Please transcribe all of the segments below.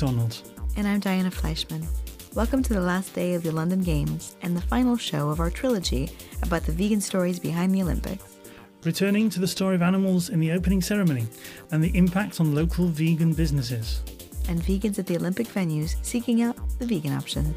McDonald. And I'm Diana Fleischman. Welcome to the last day of the London Games and the final show of our trilogy about the vegan stories behind the Olympics. Returning to the story of animals in the opening ceremony and the impact on local vegan businesses. And vegans at the Olympic venues seeking out the vegan option.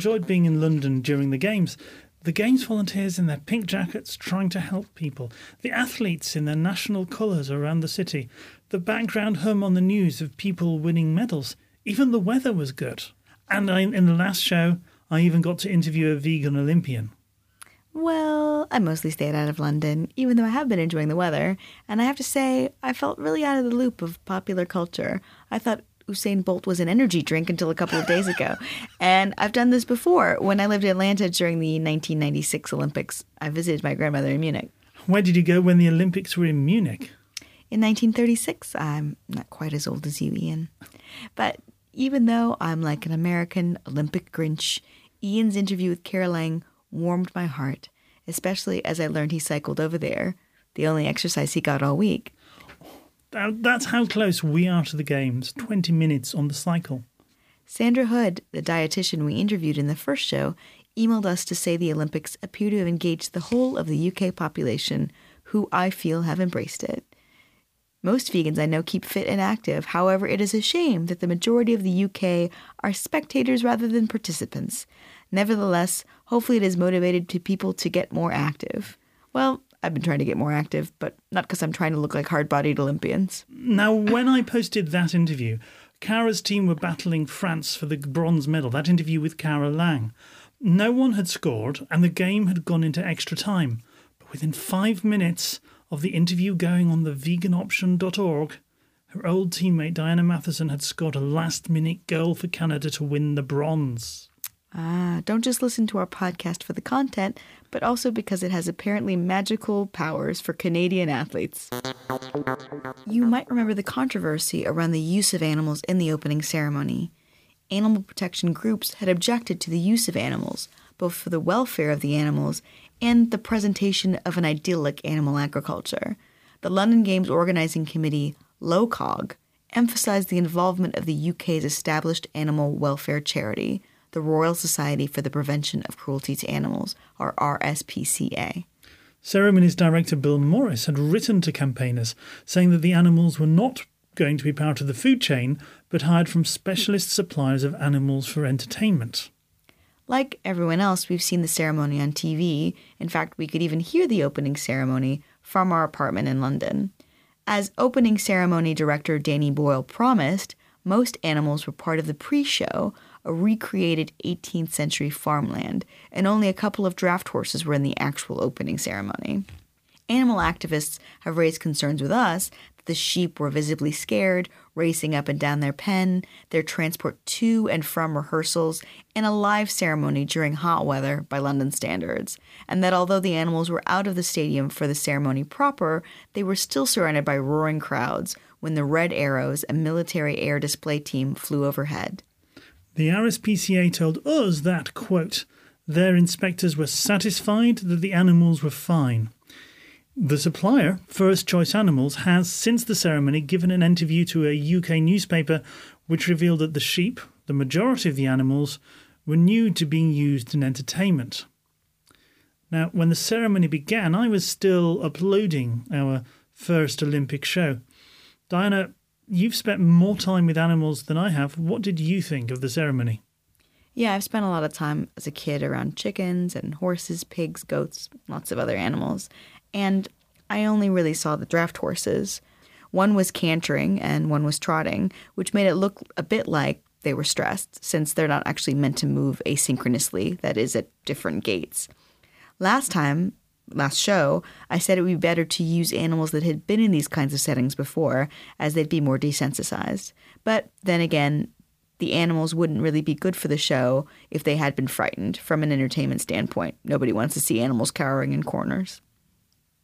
Enjoyed being in London during the Games. The Games volunteers in their pink jackets trying to help people, the athletes in their national colours around the city, the background hum on the news of people winning medals. Even the weather was good. And I, in the last show, I even got to interview a vegan Olympian. Well, I mostly stayed out of London, even though I have been enjoying the weather. And I have to say, I felt really out of the loop of popular culture. I thought Usain Bolt was an energy drink until a couple of days ago. and I've done this before. When I lived in Atlanta during the 1996 Olympics, I visited my grandmother in Munich. Where did you go when the Olympics were in Munich? In 1936. I'm not quite as old as you, Ian. But even though I'm like an American Olympic Grinch, Ian's interview with Kara Lang warmed my heart, especially as I learned he cycled over there, the only exercise he got all week. That's how close we are to the games 20 minutes on the cycle. Sandra Hood, the dietitian we interviewed in the first show, emailed us to say the Olympics appear to have engaged the whole of the UK population, who I feel have embraced it. Most vegans I know keep fit and active. However, it is a shame that the majority of the UK are spectators rather than participants. Nevertheless, hopefully it has motivated people to get more active. Well, I've been trying to get more active, but not because I'm trying to look like hard bodied Olympians. Now, when I posted that interview, Kara's team were battling France for the bronze medal, that interview with Kara Lang. No one had scored, and the game had gone into extra time. But within five minutes of the interview going on the veganoption.org, her old teammate Diana Matheson had scored a last minute goal for Canada to win the bronze. Ah, don't just listen to our podcast for the content, but also because it has apparently magical powers for Canadian athletes. You might remember the controversy around the use of animals in the opening ceremony. Animal protection groups had objected to the use of animals, both for the welfare of the animals and the presentation of an idyllic animal agriculture. The London Games Organizing Committee, LOCOG, emphasized the involvement of the UK's established animal welfare charity, the Royal Society for the Prevention of Cruelty to Animals, or RSPCA. Ceremonies director Bill Morris had written to campaigners saying that the animals were not going to be part of the food chain, but hired from specialist suppliers of animals for entertainment. Like everyone else, we've seen the ceremony on TV. In fact, we could even hear the opening ceremony from our apartment in London. As opening ceremony director Danny Boyle promised, most animals were part of the pre show, a recreated 18th century farmland, and only a couple of draft horses were in the actual opening ceremony. Animal activists have raised concerns with us that the sheep were visibly scared, racing up and down their pen, their transport to and from rehearsals, and a live ceremony during hot weather by London standards, and that although the animals were out of the stadium for the ceremony proper, they were still surrounded by roaring crowds when the Red Arrows, a military air display team, flew overhead. The RSPCA told us that, quote, their inspectors were satisfied that the animals were fine. The supplier, First Choice Animals, has since the ceremony given an interview to a UK newspaper which revealed that the sheep, the majority of the animals, were new to being used in entertainment. Now, when the ceremony began, I was still uploading our first Olympic show. Diana, you've spent more time with animals than I have. What did you think of the ceremony? Yeah, I've spent a lot of time as a kid around chickens and horses, pigs, goats, lots of other animals. And I only really saw the draft horses. One was cantering and one was trotting, which made it look a bit like they were stressed, since they're not actually meant to move asynchronously, that is, at different gaits. Last time, last show, I said it would be better to use animals that had been in these kinds of settings before, as they'd be more desensitized. But then again, the animals wouldn't really be good for the show if they had been frightened from an entertainment standpoint. Nobody wants to see animals cowering in corners.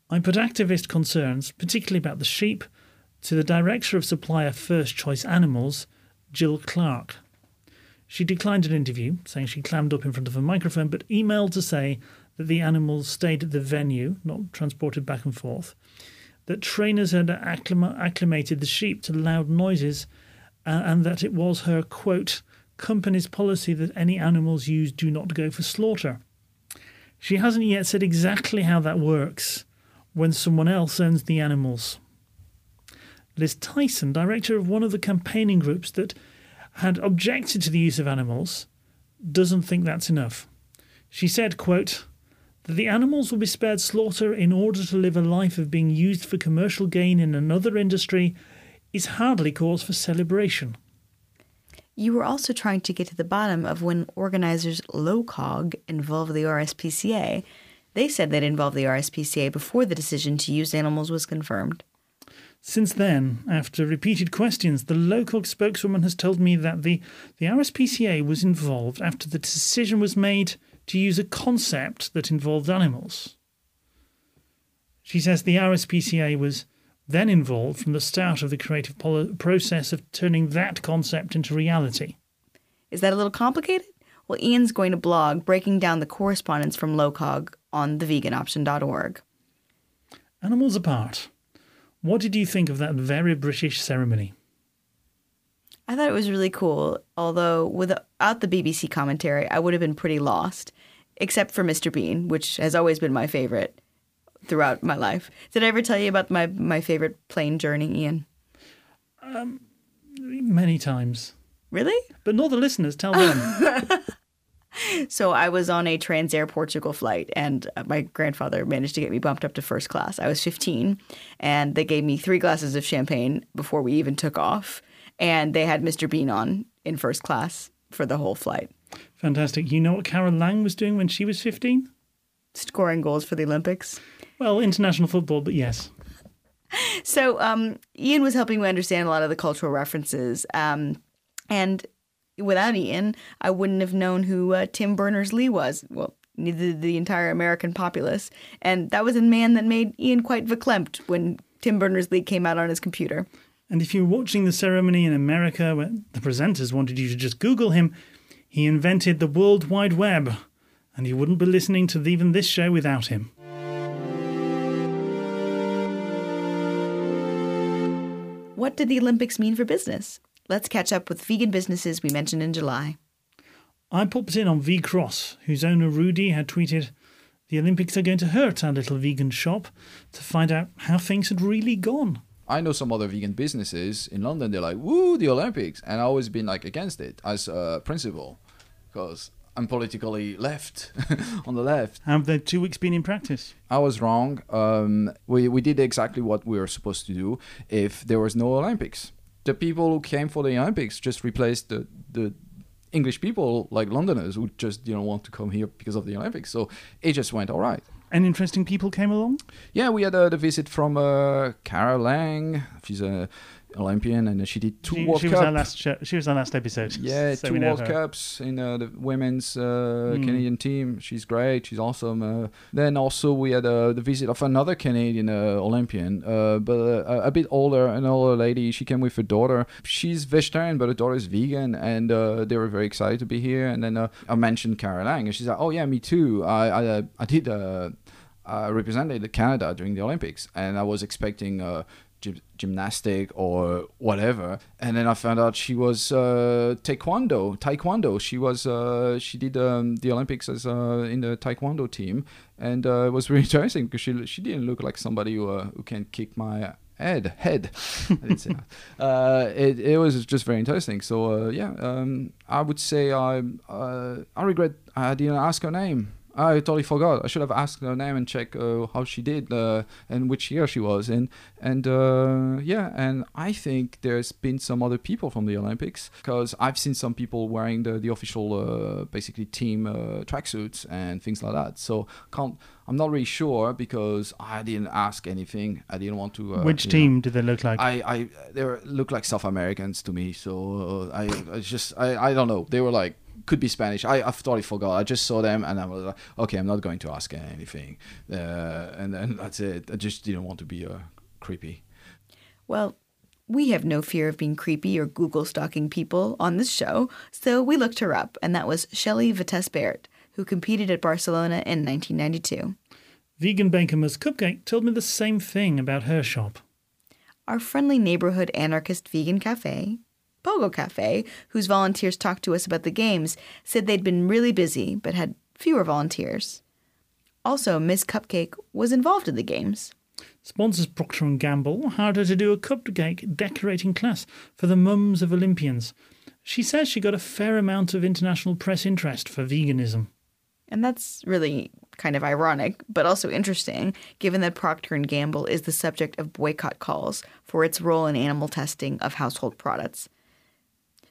I put activist concerns, particularly about the sheep, to the director of supplier First Choice Animals, Jill Clark. She declined an interview, saying she clammed up in front of a microphone, but emailed to say that the animals stayed at the venue, not transported back and forth, that trainers had acclim- acclimated the sheep to loud noises, uh, and that it was her, quote, company's policy that any animals used do not go for slaughter. She hasn't yet said exactly how that works when someone else owns the animals. Liz Tyson, director of one of the campaigning groups that had objected to the use of animals, doesn't think that's enough. She said, quote, that the animals will be spared slaughter in order to live a life of being used for commercial gain in another industry is hardly cause for celebration. You were also trying to get to the bottom of when organizers LOCOG involved the RSPCA. They said they'd involved the RSPCA before the decision to use animals was confirmed. Since then, after repeated questions, the LOCOG spokeswoman has told me that the, the RSPCA was involved after the decision was made to use a concept that involved animals. She says the RSPCA was then involved from the start of the creative process of turning that concept into reality. Is that a little complicated? Well, Ian's going to blog breaking down the correspondence from LOCOG on theveganoption.org. Animals apart. What did you think of that very British ceremony? I thought it was really cool, although without the BBC commentary, I would have been pretty lost, except for Mr. Bean, which has always been my favorite throughout my life. Did I ever tell you about my, my favorite plane journey, Ian? Um, many times. Really? But not the listeners, tell them. so I was on a Transair Portugal flight, and uh, my grandfather managed to get me bumped up to first class. I was 15, and they gave me three glasses of champagne before we even took off. And they had Mr. Bean on in first class for the whole flight. Fantastic. You know what Kara Lang was doing when she was 15? Scoring goals for the Olympics. Well, international football, but yes. So um, Ian was helping me understand a lot of the cultural references. Um, and without Ian, I wouldn't have known who uh, Tim Berners Lee was. Well, neither did the entire American populace. And that was a man that made Ian quite verklempt when Tim Berners Lee came out on his computer. And if you're watching the ceremony in America where the presenters wanted you to just Google him, he invented the World Wide Web. And you wouldn't be listening to even this show without him. What did the Olympics mean for business? Let's catch up with vegan businesses we mentioned in July. I popped in on V Cross, whose owner Rudy had tweeted, The Olympics are going to hurt our little vegan shop to find out how things had really gone. I know some other vegan businesses in London, they're like, woo, the Olympics. And I've always been like against it as a principle because I'm politically left on the left. Have the two weeks been in practice? I was wrong. Um, we, we did exactly what we were supposed to do if there was no Olympics the people who came for the Olympics just replaced the the English people like Londoners who just didn't want to come here because of the Olympics. So it just went all right. And interesting people came along. Yeah, we had uh, the visit from uh, Kara Lang. She's a Olympian, and she did two she, World she Cups. Was our last show, she was our last episode. Yeah, so two World Cups in uh, the women's uh, mm. Canadian team. She's great. She's awesome. Uh, then also we had uh, the visit of another Canadian uh, Olympian, uh, but a bit older, an older lady. She came with her daughter. She's vegetarian, but her daughter is vegan, and they were very excited to be here. And then I mentioned Kara Lang, and she's like, "Oh yeah, me too. I I, I did." I represented Canada during the Olympics, and I was expecting uh, gymnastic or whatever. And then i found out she was uh, taekwondo taekwondo. She was uh, she did um, the olympics as uh, in the taekwondo team. And uh, it was really interesting because she she didn't look like somebody who, uh, who can kick my head head. I didn't say that. Uh, it, it was just very interesting. So yeah um, i would say i i regret i didn't ask her name I totally forgot. I should have asked her name and check uh, how she did uh, and which year she was in. And uh, yeah, and I think there's been some other people from the Olympics because I've seen some people wearing the the official uh, basically team uh, tracksuits and things like that. So can't. I'm not really sure because I didn't ask anything. I didn't want to. Uh, Which team know, did they look like? I, I they were, look like South Americans to me. So I, I just I, I don't know. They were like could be Spanish. I, I totally forgot. I just saw them and I was like, okay, I'm not going to ask anything. Uh, and then that's it. I just didn't want to be uh, creepy. Well, We have no fear of being creepy or Google stalking people on this show, so we looked her up, and that was Shelley Vettese-Baert, who competed at Barcelona in 1992. Vegan baker Ms Cupcake told me the same thing about her shop. Our friendly neighborhood anarchist vegan cafe, Pogo Cafe, whose volunteers talked to us about the games, said they'd been really busy but had fewer volunteers. Also, Miss Cupcake was involved in the games. Sponsors Procter & Gamble hired her to do a cupcake decorating class for the mums of Olympians. She says she got a fair amount of international press interest for veganism. And that's really kind of ironic, but also interesting, given that Procter & Gamble is the subject of boycott calls for its role in animal testing of household products.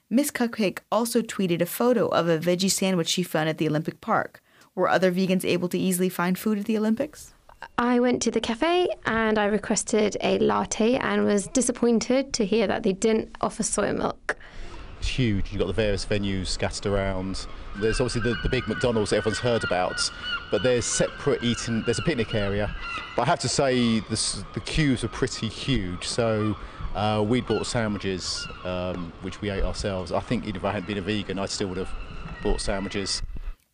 Miss Cupcake also tweeted a photo of a veggie sandwich she found at the Olympic Park. Were other vegans able to easily find food at the Olympics? I went to the cafe and I requested a latte and was disappointed to hear that they didn't offer soy milk. It's huge. You've got the various venues scattered around. There's obviously the, the big McDonald's that everyone's heard about, but there's separate eating. There's a picnic area, but I have to say this, the queues are pretty huge. So uh, we bought sandwiches, um, which we ate ourselves. I think even if I hadn't been a vegan, I still would have bought sandwiches.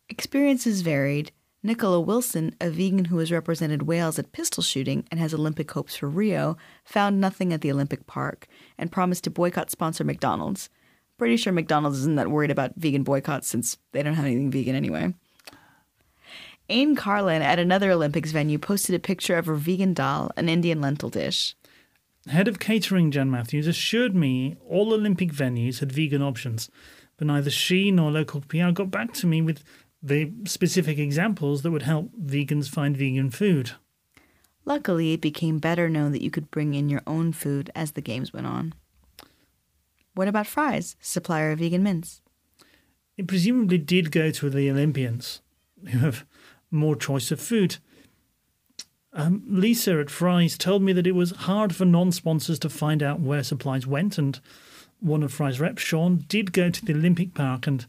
Experiences varied. Nicola Wilson, a vegan who has represented Wales at pistol shooting and has Olympic hopes for Rio, found nothing at the Olympic Park and promised to boycott sponsor McDonald's. Pretty sure McDonald's isn't that worried about vegan boycotts since they don't have anything vegan anyway. Ain Carlin at another Olympics venue posted a picture of her vegan dal, an Indian lentil dish. Head of catering Jan Matthews assured me all Olympic venues had vegan options, but neither she nor local PR got back to me with the specific examples that would help vegans find vegan food. Luckily, it became better known that you could bring in your own food as the games went on. What about Fry's, supplier of vegan mince? It presumably did go to the Olympians, who have more choice of food. Um, Lisa at Fry's told me that it was hard for non sponsors to find out where supplies went, and one of Fry's reps, Sean, did go to the Olympic Park and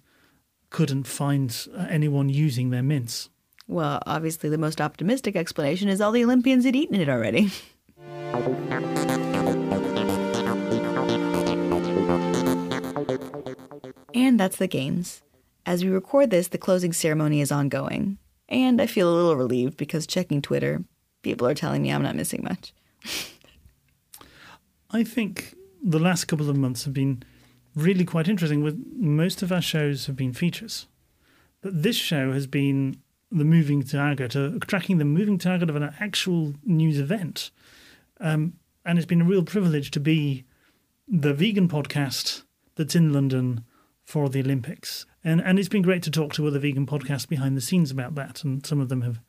couldn't find uh, anyone using their mince. Well, obviously, the most optimistic explanation is all the Olympians had eaten it already. and that's the games. As we record this, the closing ceremony is ongoing. And I feel a little relieved because checking Twitter, people are telling me I'm not missing much. I think the last couple of months have been really quite interesting. With most of our shows have been features, but this show has been the moving target, uh, tracking the moving target of an actual news event, um, and it's been a real privilege to be the vegan podcast that's in London for the Olympics, and and it's been great to talk to other vegan podcasts behind the scenes about that, and some of them have.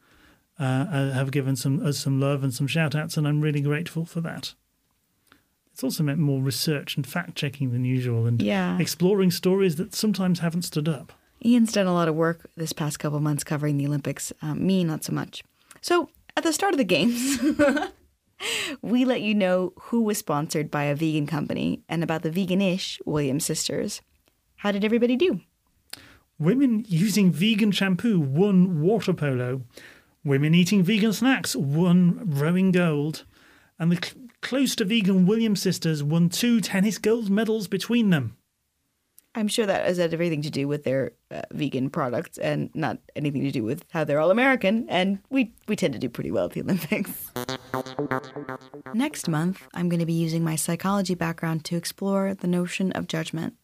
Uh, have given some us some love and some shout outs, and I'm really grateful for that it's also meant more research and fact checking than usual and Yeah. exploring stories that sometimes haven't stood up. Ian's done a lot of work this past couple months covering the Olympics. Um, me, not so much. So, at the start of the games, we let you know who was sponsored by a vegan company and about the vegan-ish Williams sisters. How did everybody do? Women using vegan shampoo won water polo. Women eating vegan snacks won rowing gold. And the cl- close to vegan Williams sisters won two tennis gold medals between them. I'm sure that has had everything to do with their uh, vegan products and not anything to do with how they're all American. And we, we tend to do pretty well at the Olympics. Next month, I'm going to be using my psychology background to explore the notion of judgment.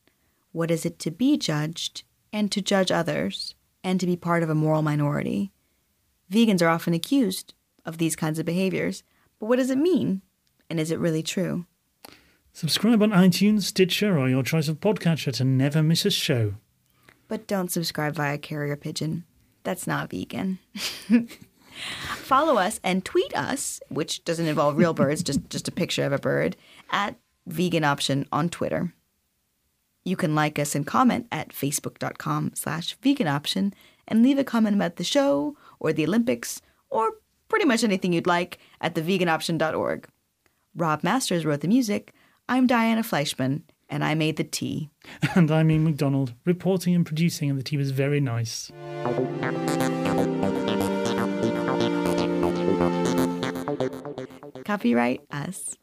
What is it to be judged and to judge others and to be part of a moral minority? Vegans are often accused of these kinds of behaviors, but what does it mean? And is it really true? Subscribe on iTunes, Stitcher, or your choice of podcatcher to never miss a show. But don't subscribe via carrier pigeon. That's not vegan. Follow us and tweet us, which doesn't involve real birds, just, just a picture of a bird, at Vegan Option on Twitter. You can like us and comment at facebook.com slash vegan option and leave a comment about the show or the Olympics or pretty much anything you'd like at theveganoption.org. Rob Masters wrote the music. I'm Diana Fleischman, and I made the tea. And I'm Ian McDonald, reporting and producing, and the tea was very nice. Copyright us.